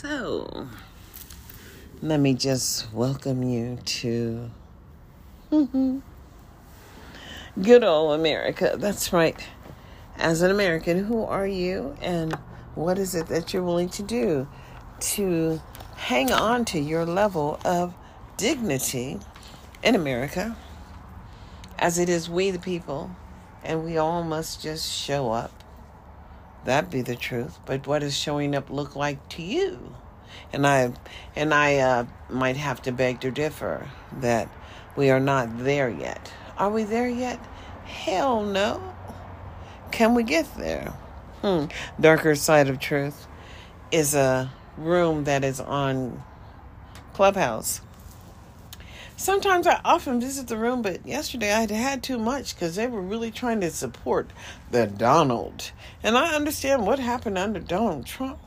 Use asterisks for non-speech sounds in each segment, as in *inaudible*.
So, let me just welcome you to *laughs* good old America. That's right. As an American, who are you and what is it that you're willing to do to hang on to your level of dignity in America? As it is we the people, and we all must just show up that be the truth. But what does showing up look like to you? And I and I uh, might have to beg to differ that we are not there yet. Are we there yet? Hell no. Can we get there? Hmm. Darker Side of Truth is a room that is on Clubhouse sometimes I often visit the room, but yesterday I had had too much because they were really trying to support the Donald. And I understand what happened under Donald Trump.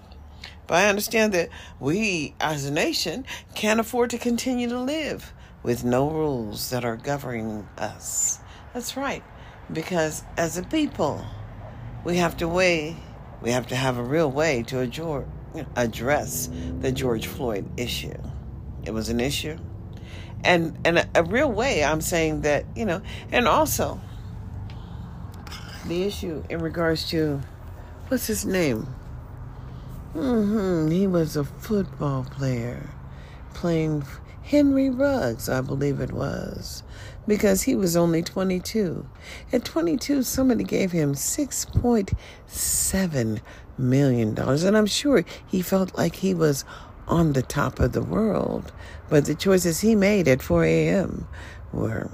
But I understand that we as a nation can't afford to continue to live with no rules that are governing us. That's right. Because as a people, we have to weigh, we have to have a real way to address the George Floyd issue. It was an issue and in a, a real way i'm saying that you know and also the issue in regards to what's his name? Mm-hmm he was a football player playing henry ruggs i believe it was because he was only 22 at 22 somebody gave him 6.7 million dollars and i'm sure he felt like he was on the top of the world. But the choices he made at 4 a.m. were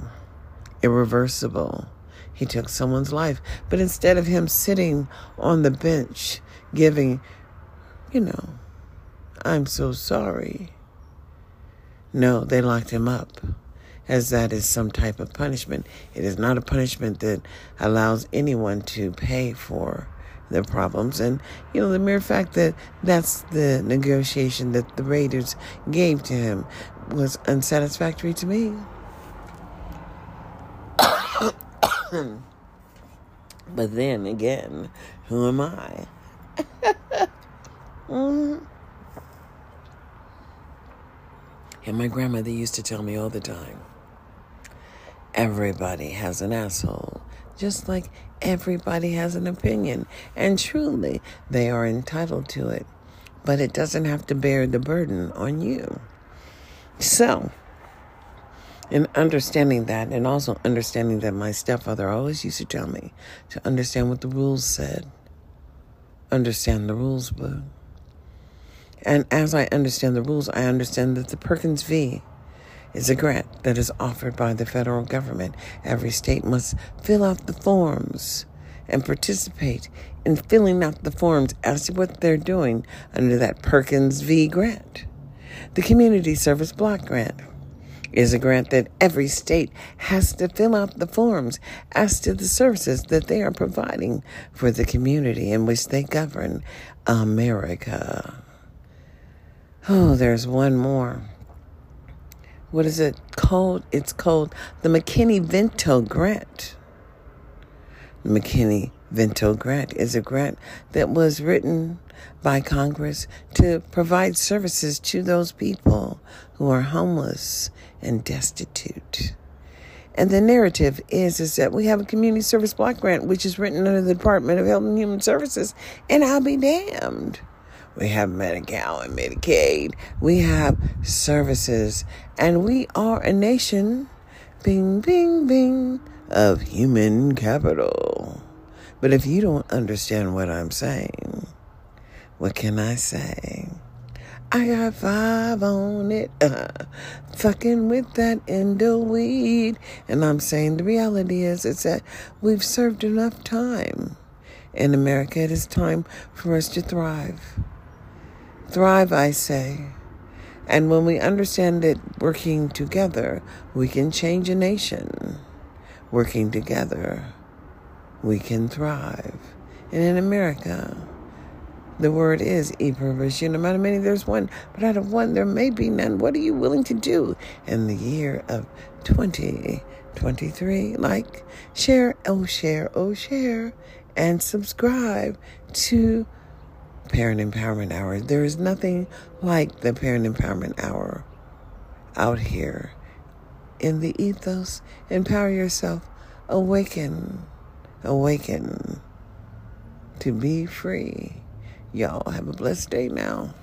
irreversible. He took someone's life. But instead of him sitting on the bench giving, you know, I'm so sorry. No, they locked him up, as that is some type of punishment. It is not a punishment that allows anyone to pay for their problems. And, you know, the mere fact that that's the negotiation that the Raiders gave to him was unsatisfactory to me. *coughs* but then again, who am I? *laughs* mm. And my grandmother used to tell me all the time everybody has an asshole just like everybody has an opinion. And truly, they are entitled to it. But it doesn't have to bear the burden on you. So, in understanding that, and also understanding that my stepfather always used to tell me to understand what the rules said, understand the rules book. And as I understand the rules, I understand that the Perkins v is a grant that is offered by the federal government. Every state must fill out the forms and participate in filling out the forms as to what they're doing under that Perkins V grant. The Community Service Block Grant is a grant that every state has to fill out the forms as to the services that they are providing for the community in which they govern America. Oh, there's one more what is it called? It's called the McKinney Vento Grant. The McKinney Vento Grant is a grant that was written by Congress to provide services to those people who are homeless and destitute. And the narrative is is that we have a community service block grant which is written under the Department of Health and Human Services, and I'll be damned. We have Medi-Cal and Medicaid. We have services. And we are a nation, bing, bing, bing, of human capital. But if you don't understand what I'm saying, what can I say? I got five on it, uh, *laughs* fucking with that endo weed. And I'm saying the reality is, it's that we've served enough time. In America, it is time for us to thrive. Thrive, I say. And when we understand that working together, we can change a nation. Working together, we can thrive. And in America, the word is e perversion. No matter many, there's one, but out of one, there may be none. What are you willing to do in the year of 2023? Like, share, oh, share, oh, share, and subscribe to Parent Empowerment Hour. There is nothing like the Parent Empowerment Hour out here. In the ethos, empower yourself, awaken, awaken to be free. Y'all have a blessed day now.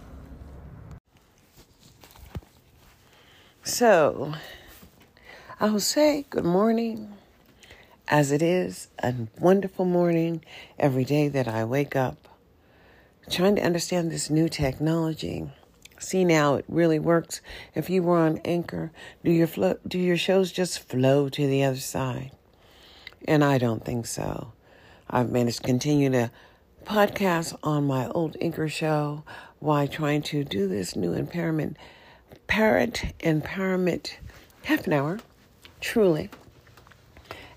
So, I'll say good morning as it is a wonderful morning every day that I wake up trying to understand this new technology. See now it really works. If you were on Anchor, do your flo- do your shows just flow to the other side? And I don't think so. I've managed to continue to podcast on my old Anchor show while trying to do this new empowerment parent empowerment half an hour, truly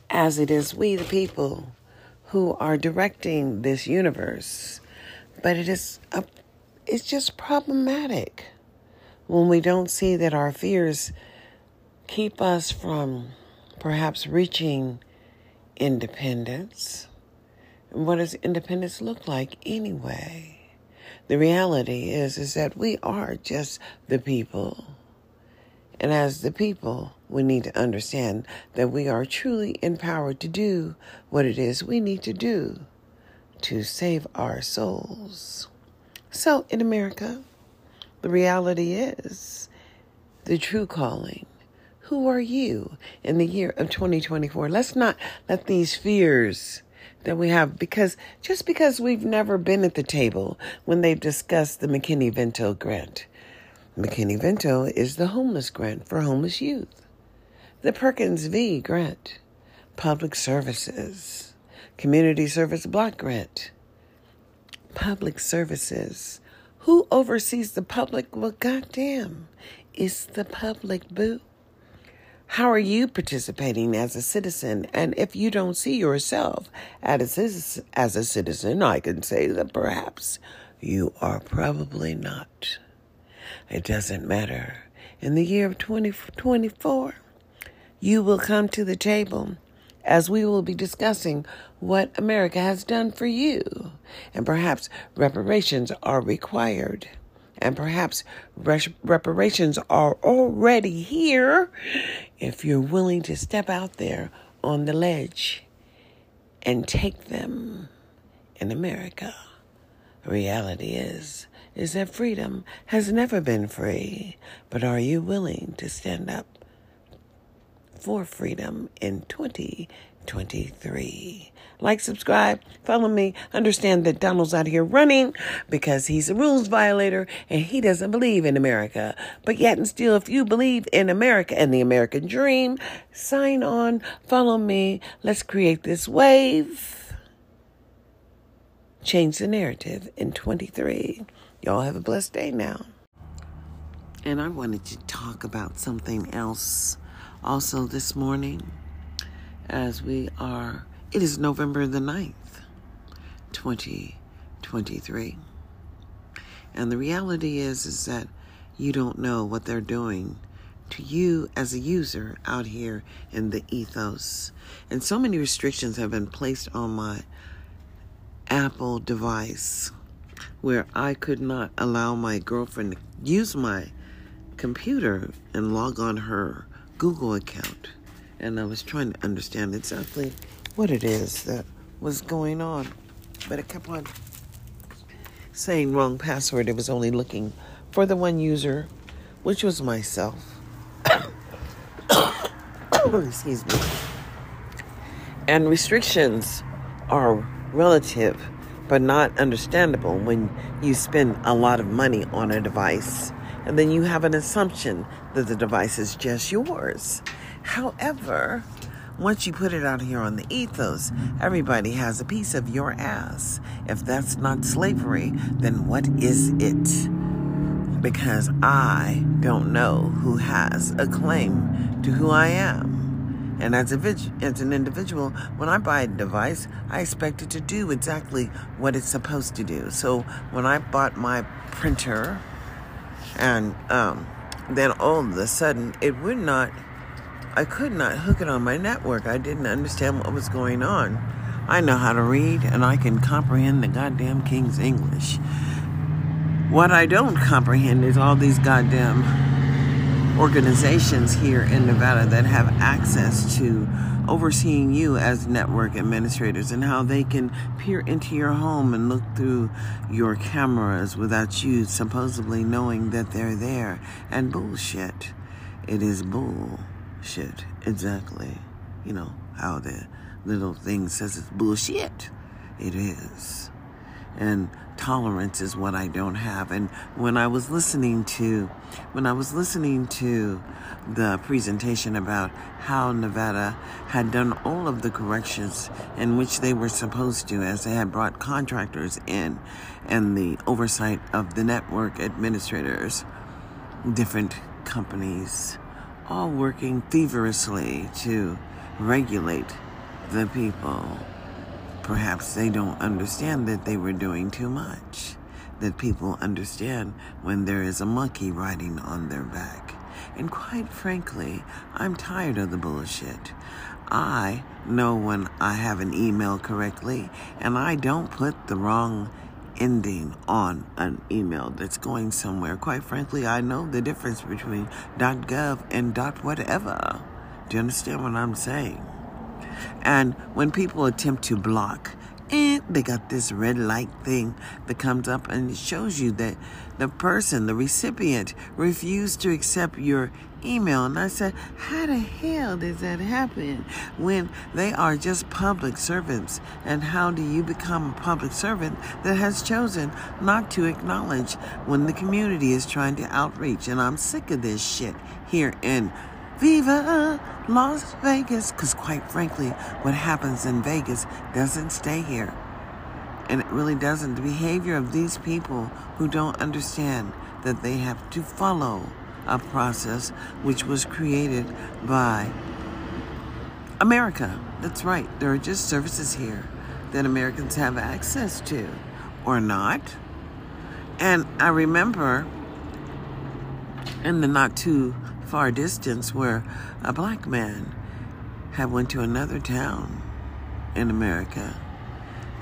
as it is we, the people, who are directing this universe. But it is a, it's just problematic when we don't see that our fears keep us from perhaps reaching independence. And what does independence look like anyway? The reality is is that we are just the people. And as the people, we need to understand that we are truly empowered to do what it is we need to do to save our souls. So, in America, the reality is the true calling. Who are you in the year of 2024? Let's not let these fears that we have because just because we've never been at the table when they've discussed the McKinney Vento grant. McKinney Vento is the homeless grant for homeless youth the Perkins V grant, public services, community service block grant, public services. Who oversees the public? Well, goddamn, it's the public, boo. How are you participating as a citizen? And if you don't see yourself as a, as a citizen, I can say that perhaps you are probably not. It doesn't matter. In the year of 2024, you will come to the table as we will be discussing what America has done for you. And perhaps reparations are required. And perhaps reparations are already here if you're willing to step out there on the ledge and take them in America. The reality is is that freedom has never been free, but are you willing to stand up for freedom in 2023. Like, subscribe, follow me. Understand that Donald's out here running because he's a rules violator and he doesn't believe in America. But yet and still, if you believe in America and the American dream, sign on, follow me. Let's create this wave. Change the narrative in 23. Y'all have a blessed day now. And I wanted to talk about something else also this morning as we are, it is November the 9th, 2023. And the reality is, is that you don't know what they're doing to you as a user out here in the ethos. And so many restrictions have been placed on my Apple device where I could not allow my girlfriend to use my computer and log on her Google account, and I was trying to understand exactly what it is that was going on. But it kept on saying wrong password. It was only looking for the one user, which was myself. *coughs* Excuse me. And restrictions are relative, but not understandable when you spend a lot of money on a device and then you have an assumption that the device is just yours. However, once you put it out here on the ethos, everybody has a piece of your ass. If that's not slavery, then what is it? Because I don't know who has a claim to who I am. And as, a, as an individual, when I buy a device, I expect it to do exactly what it's supposed to do. So when I bought my printer, and um, then all of a sudden, it would not, I could not hook it on my network. I didn't understand what was going on. I know how to read and I can comprehend the goddamn King's English. what I don't comprehend is all these goddamn organizations here in Nevada that have access to overseeing you as network administrators and how they can peer into your home and look through your cameras without you supposedly knowing that they're there. And bullshit. It is bullshit. Exactly. You know how the little thing says it's bullshit. It is. And tolerance is what I don't have. And when I was listening to, when I was listening to the presentation about how Nevada had done all of the corrections in which they were supposed to, as they had brought contractors in, and the oversight of the network administrators, different companies, all working feverishly to regulate the people Perhaps they don't understand that they were doing too much. That people understand when there is a monkey riding on their back. And quite frankly, I'm tired of the bullshit. I know when I have an email correctly, and I don't put the wrong ending on an email that's going somewhere. Quite frankly, I know the difference between .gov and .whatever. Do you understand what I'm saying? And when people attempt to block, eh, they got this red light thing that comes up and it shows you that the person, the recipient, refused to accept your email. And I said, How the hell does that happen when they are just public servants? And how do you become a public servant that has chosen not to acknowledge when the community is trying to outreach? And I'm sick of this shit here in Viva Las Vegas. Because, quite frankly, what happens in Vegas doesn't stay here. And it really doesn't. The behavior of these people who don't understand that they have to follow a process which was created by America. That's right. There are just services here that Americans have access to or not. And I remember in the not too far distance where a black man had went to another town in America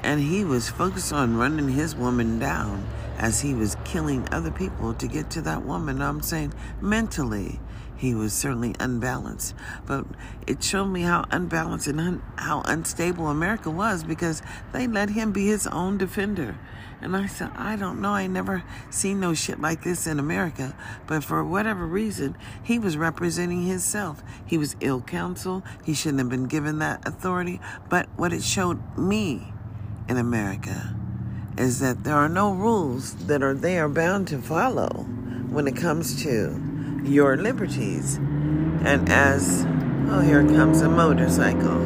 and he was focused on running his woman down as he was killing other people to get to that woman. I'm saying mentally he was certainly unbalanced, but it showed me how unbalanced and un- how unstable America was because they let him be his own defender. And I said, I don't know. I never seen no shit like this in America. But for whatever reason, he was representing himself. He was ill counsel. He shouldn't have been given that authority. But what it showed me in America is that there are no rules that are they are bound to follow when it comes to your liberties. And as, oh, here comes a motorcycle.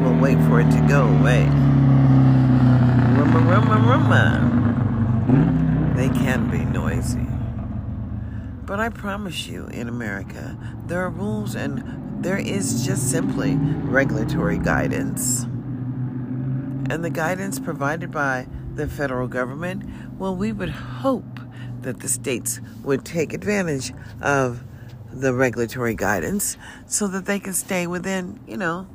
We'll wait for it to go away. Rumma, rumma, rumma. They can be noisy. But I promise you, in America, there are rules and there is just simply regulatory guidance. And the guidance provided by the federal government, well, we would hope that the states would take advantage of the regulatory guidance so that they can stay within, you know,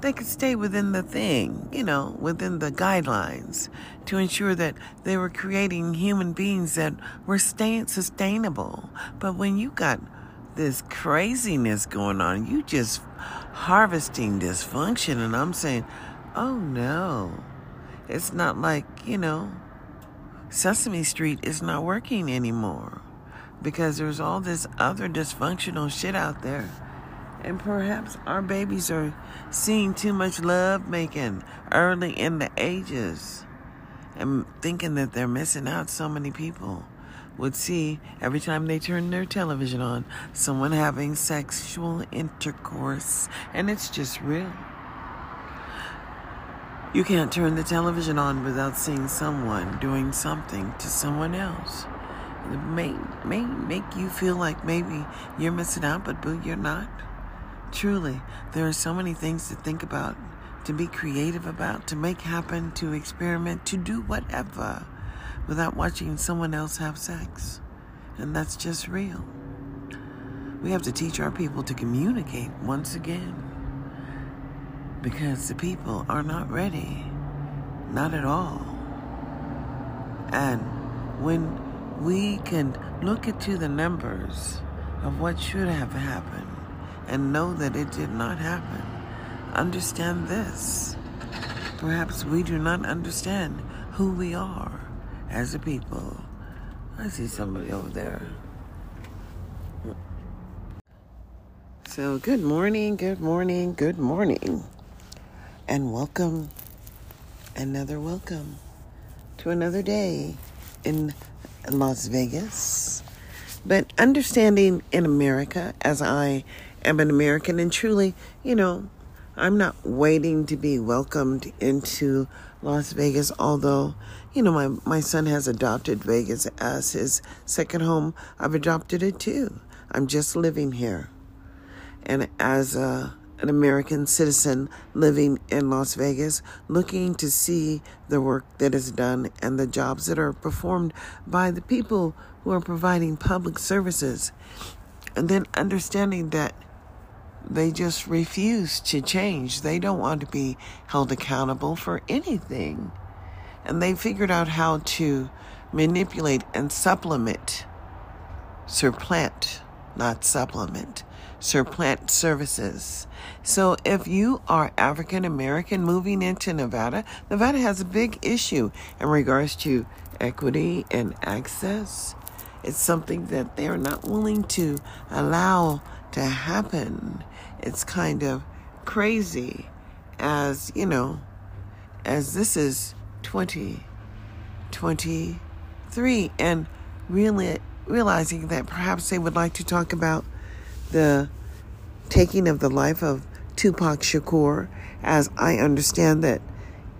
they could stay within the thing, you know, within the guidelines to ensure that they were creating human beings that were staying sustainable. But when you got this craziness going on, you just harvesting dysfunction, and I'm saying, oh no, it's not like, you know, Sesame Street is not working anymore because there's all this other dysfunctional shit out there and perhaps our babies are seeing too much love making early in the ages and thinking that they're missing out. So many people would see every time they turn their television on someone having sexual intercourse, and it's just real. You can't turn the television on without seeing someone doing something to someone else. It may, may make you feel like maybe you're missing out, but boo, you're not. Truly, there are so many things to think about, to be creative about, to make happen, to experiment, to do whatever without watching someone else have sex. And that's just real. We have to teach our people to communicate once again because the people are not ready. Not at all. And when we can look into the numbers of what should have happened and know that it did not happen. Understand this. Perhaps we do not understand who we are as a people. I see somebody over there. So, good morning, good morning, good morning, and welcome, another welcome to another day in Las Vegas. But understanding in America, as I am an American, and truly, you know, I'm not waiting to be welcomed into Las Vegas, although, you know, my, my son has adopted Vegas as his second home. I've adopted it too. I'm just living here. And as a, an American citizen living in Las Vegas, looking to see the work that is done and the jobs that are performed by the people who are providing public services, and then understanding that they just refuse to change. They don't want to be held accountable for anything. And they figured out how to manipulate and supplement, supplant, not supplement, supplant services. So if you are African American moving into Nevada, Nevada has a big issue in regards to equity and access. It's something that they're not willing to allow to happen. It's kind of crazy as, you know, as this is 2023 and really realizing that perhaps they would like to talk about the taking of the life of Tupac Shakur as I understand that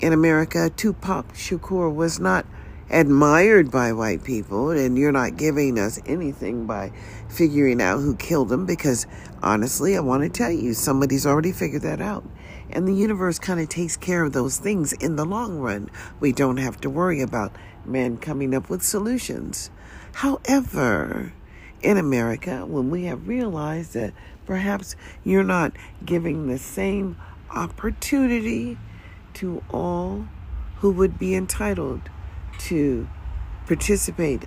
in America Tupac Shakur was not admired by white people, and you're not giving us anything by figuring out who killed him because honestly, I want to tell you, somebody's already figured that out. And the universe kind of takes care of those things in the long run. We don't have to worry about man coming up with solutions. However, in America, when we have realized that perhaps you're not giving the same opportunity to all who would be entitled to participate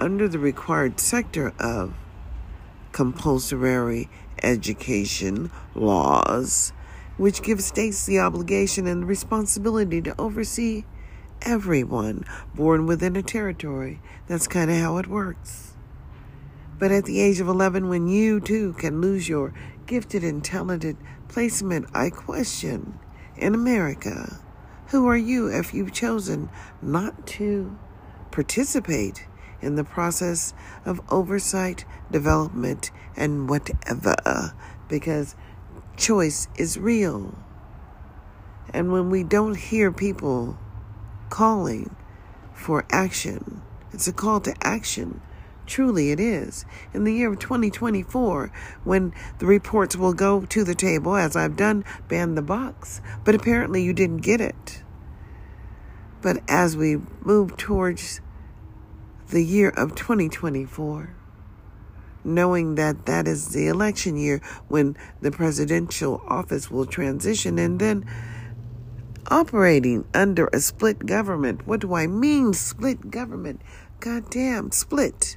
under the required sector of compulsory education laws, which give states the obligation and responsibility to oversee everyone born within a territory. That's kind of how it works. But at the age of 11, when you too can lose your gifted and talented placement, I question in America who are you if you've chosen not to participate in the process of oversight, development, and whatever? Because choice is real. And when we don't hear people calling for action, it's a call to action. Truly, it is. In the year of 2024, when the reports will go to the table, as I've done, ban the box. But apparently, you didn't get it. But as we move towards the year of 2024, knowing that that is the election year when the presidential office will transition and then operating under a split government. What do I mean, split government? Goddamn, split.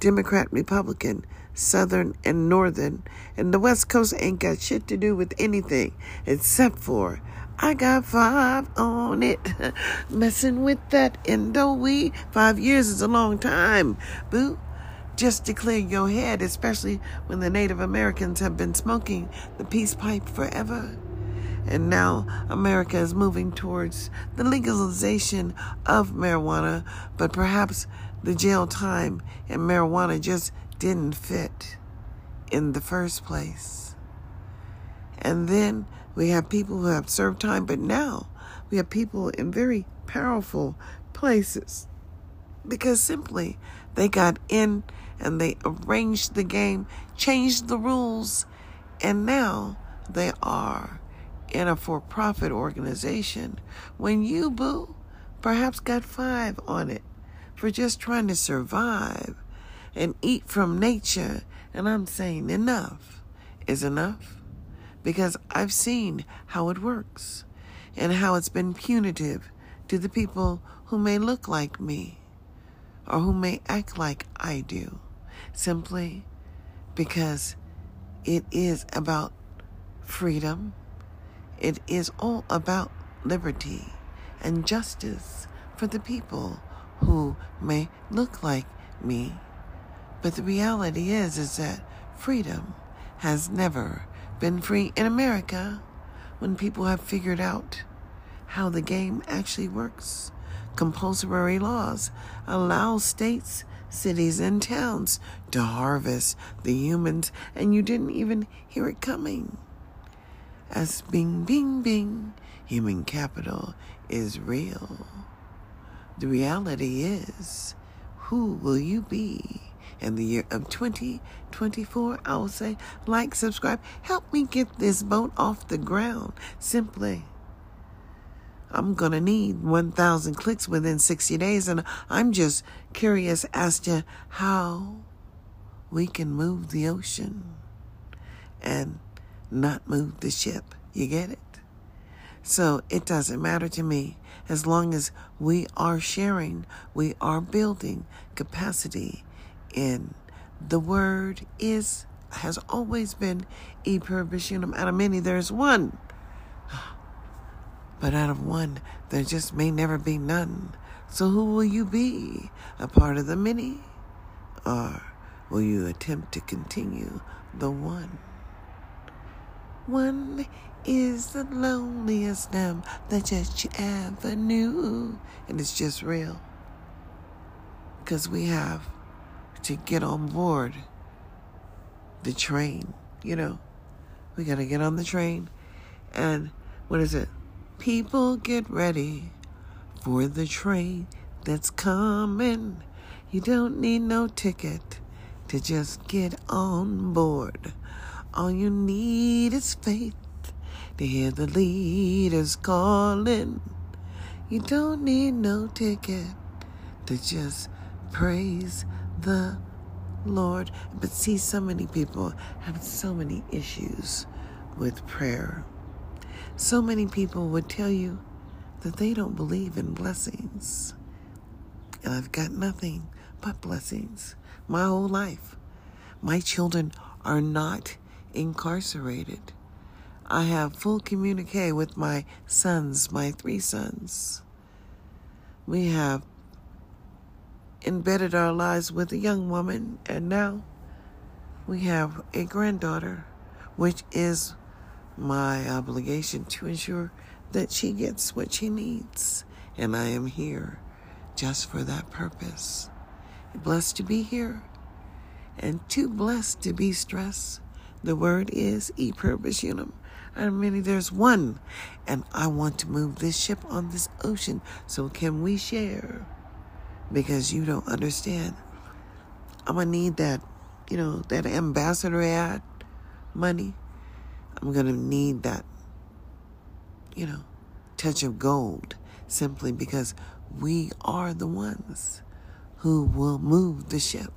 Democrat, Republican, Southern, and Northern. And the West Coast ain't got shit to do with anything except for I got five on it. *laughs* Messing with that endo weed. Five years is a long time, boo. Just clear your head, especially when the Native Americans have been smoking the peace pipe forever. And now America is moving towards the legalization of marijuana, but perhaps the jail time and marijuana just didn't fit in the first place. And then we have people who have served time, but now we have people in very powerful places because simply they got in and they arranged the game, changed the rules, and now they are in a for profit organization. When you, boo, perhaps got five on it for just trying to survive and eat from nature, and I'm saying enough is enough because I've seen how it works and how it's been punitive to the people who may look like me, or who may act like I do, simply because it is about freedom. It is all about liberty and justice for the people who may look like me. But the reality is is that freedom has never been free in America when people have figured out how the game actually works. Compulsory laws allow states, cities, and towns to harvest the humans, and you didn't even hear it coming. As bing, bing, bing, human capital is real. The reality is, who will you be? in the year of 2024, I will say, like, subscribe, help me get this boat off the ground. Simply, I'm going to need 1,000 clicks within 60 days, and I'm just curious as to how we can move the ocean and not move the ship. You get it? So it doesn't matter to me as long as we are sharing, we are building capacity in. The word is, has always been e pluribus. Out of many, there's one. But out of one, there just may never be none. So who will you be? A part of the many? Or will you attempt to continue the one? One is the loneliest name that just you ever knew. And it's just real. Because we have to get on board the train. You know, we got to get on the train. And what is it? People get ready for the train that's coming. You don't need no ticket to just get on board. All you need is faith to hear the leaders calling. You don't need no ticket to just praise the Lord. But see, so many people have so many issues with prayer. So many people would tell you that they don't believe in blessings. And I've got nothing but blessings my whole life. My children are not incarcerated. I have full communique with my sons, my three sons. We have embedded our lives with a young woman, and now we have a granddaughter, which is my obligation to ensure that she gets what she needs. And I am here just for that purpose. Blessed to be here and too blessed to be stressed. The word is e pluribus unum. I mean, there's one, and I want to move this ship on this ocean. So, can we share? because you don't understand. I'm gonna need that, you know, that ambassador ad money. I'm gonna need that, you know, touch of gold simply because we are the ones who will move the ship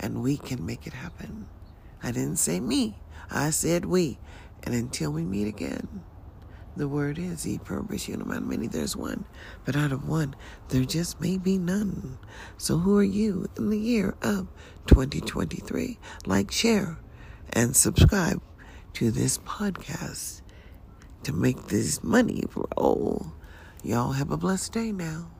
and we can make it happen. I didn't say me, I said we. And until we meet again. The word is, e pluribus unum, out of many there's one, but out of one there just may be none. So who are you in the year of 2023? Like, share, and subscribe to this podcast to make this money roll. Y'all have a blessed day now.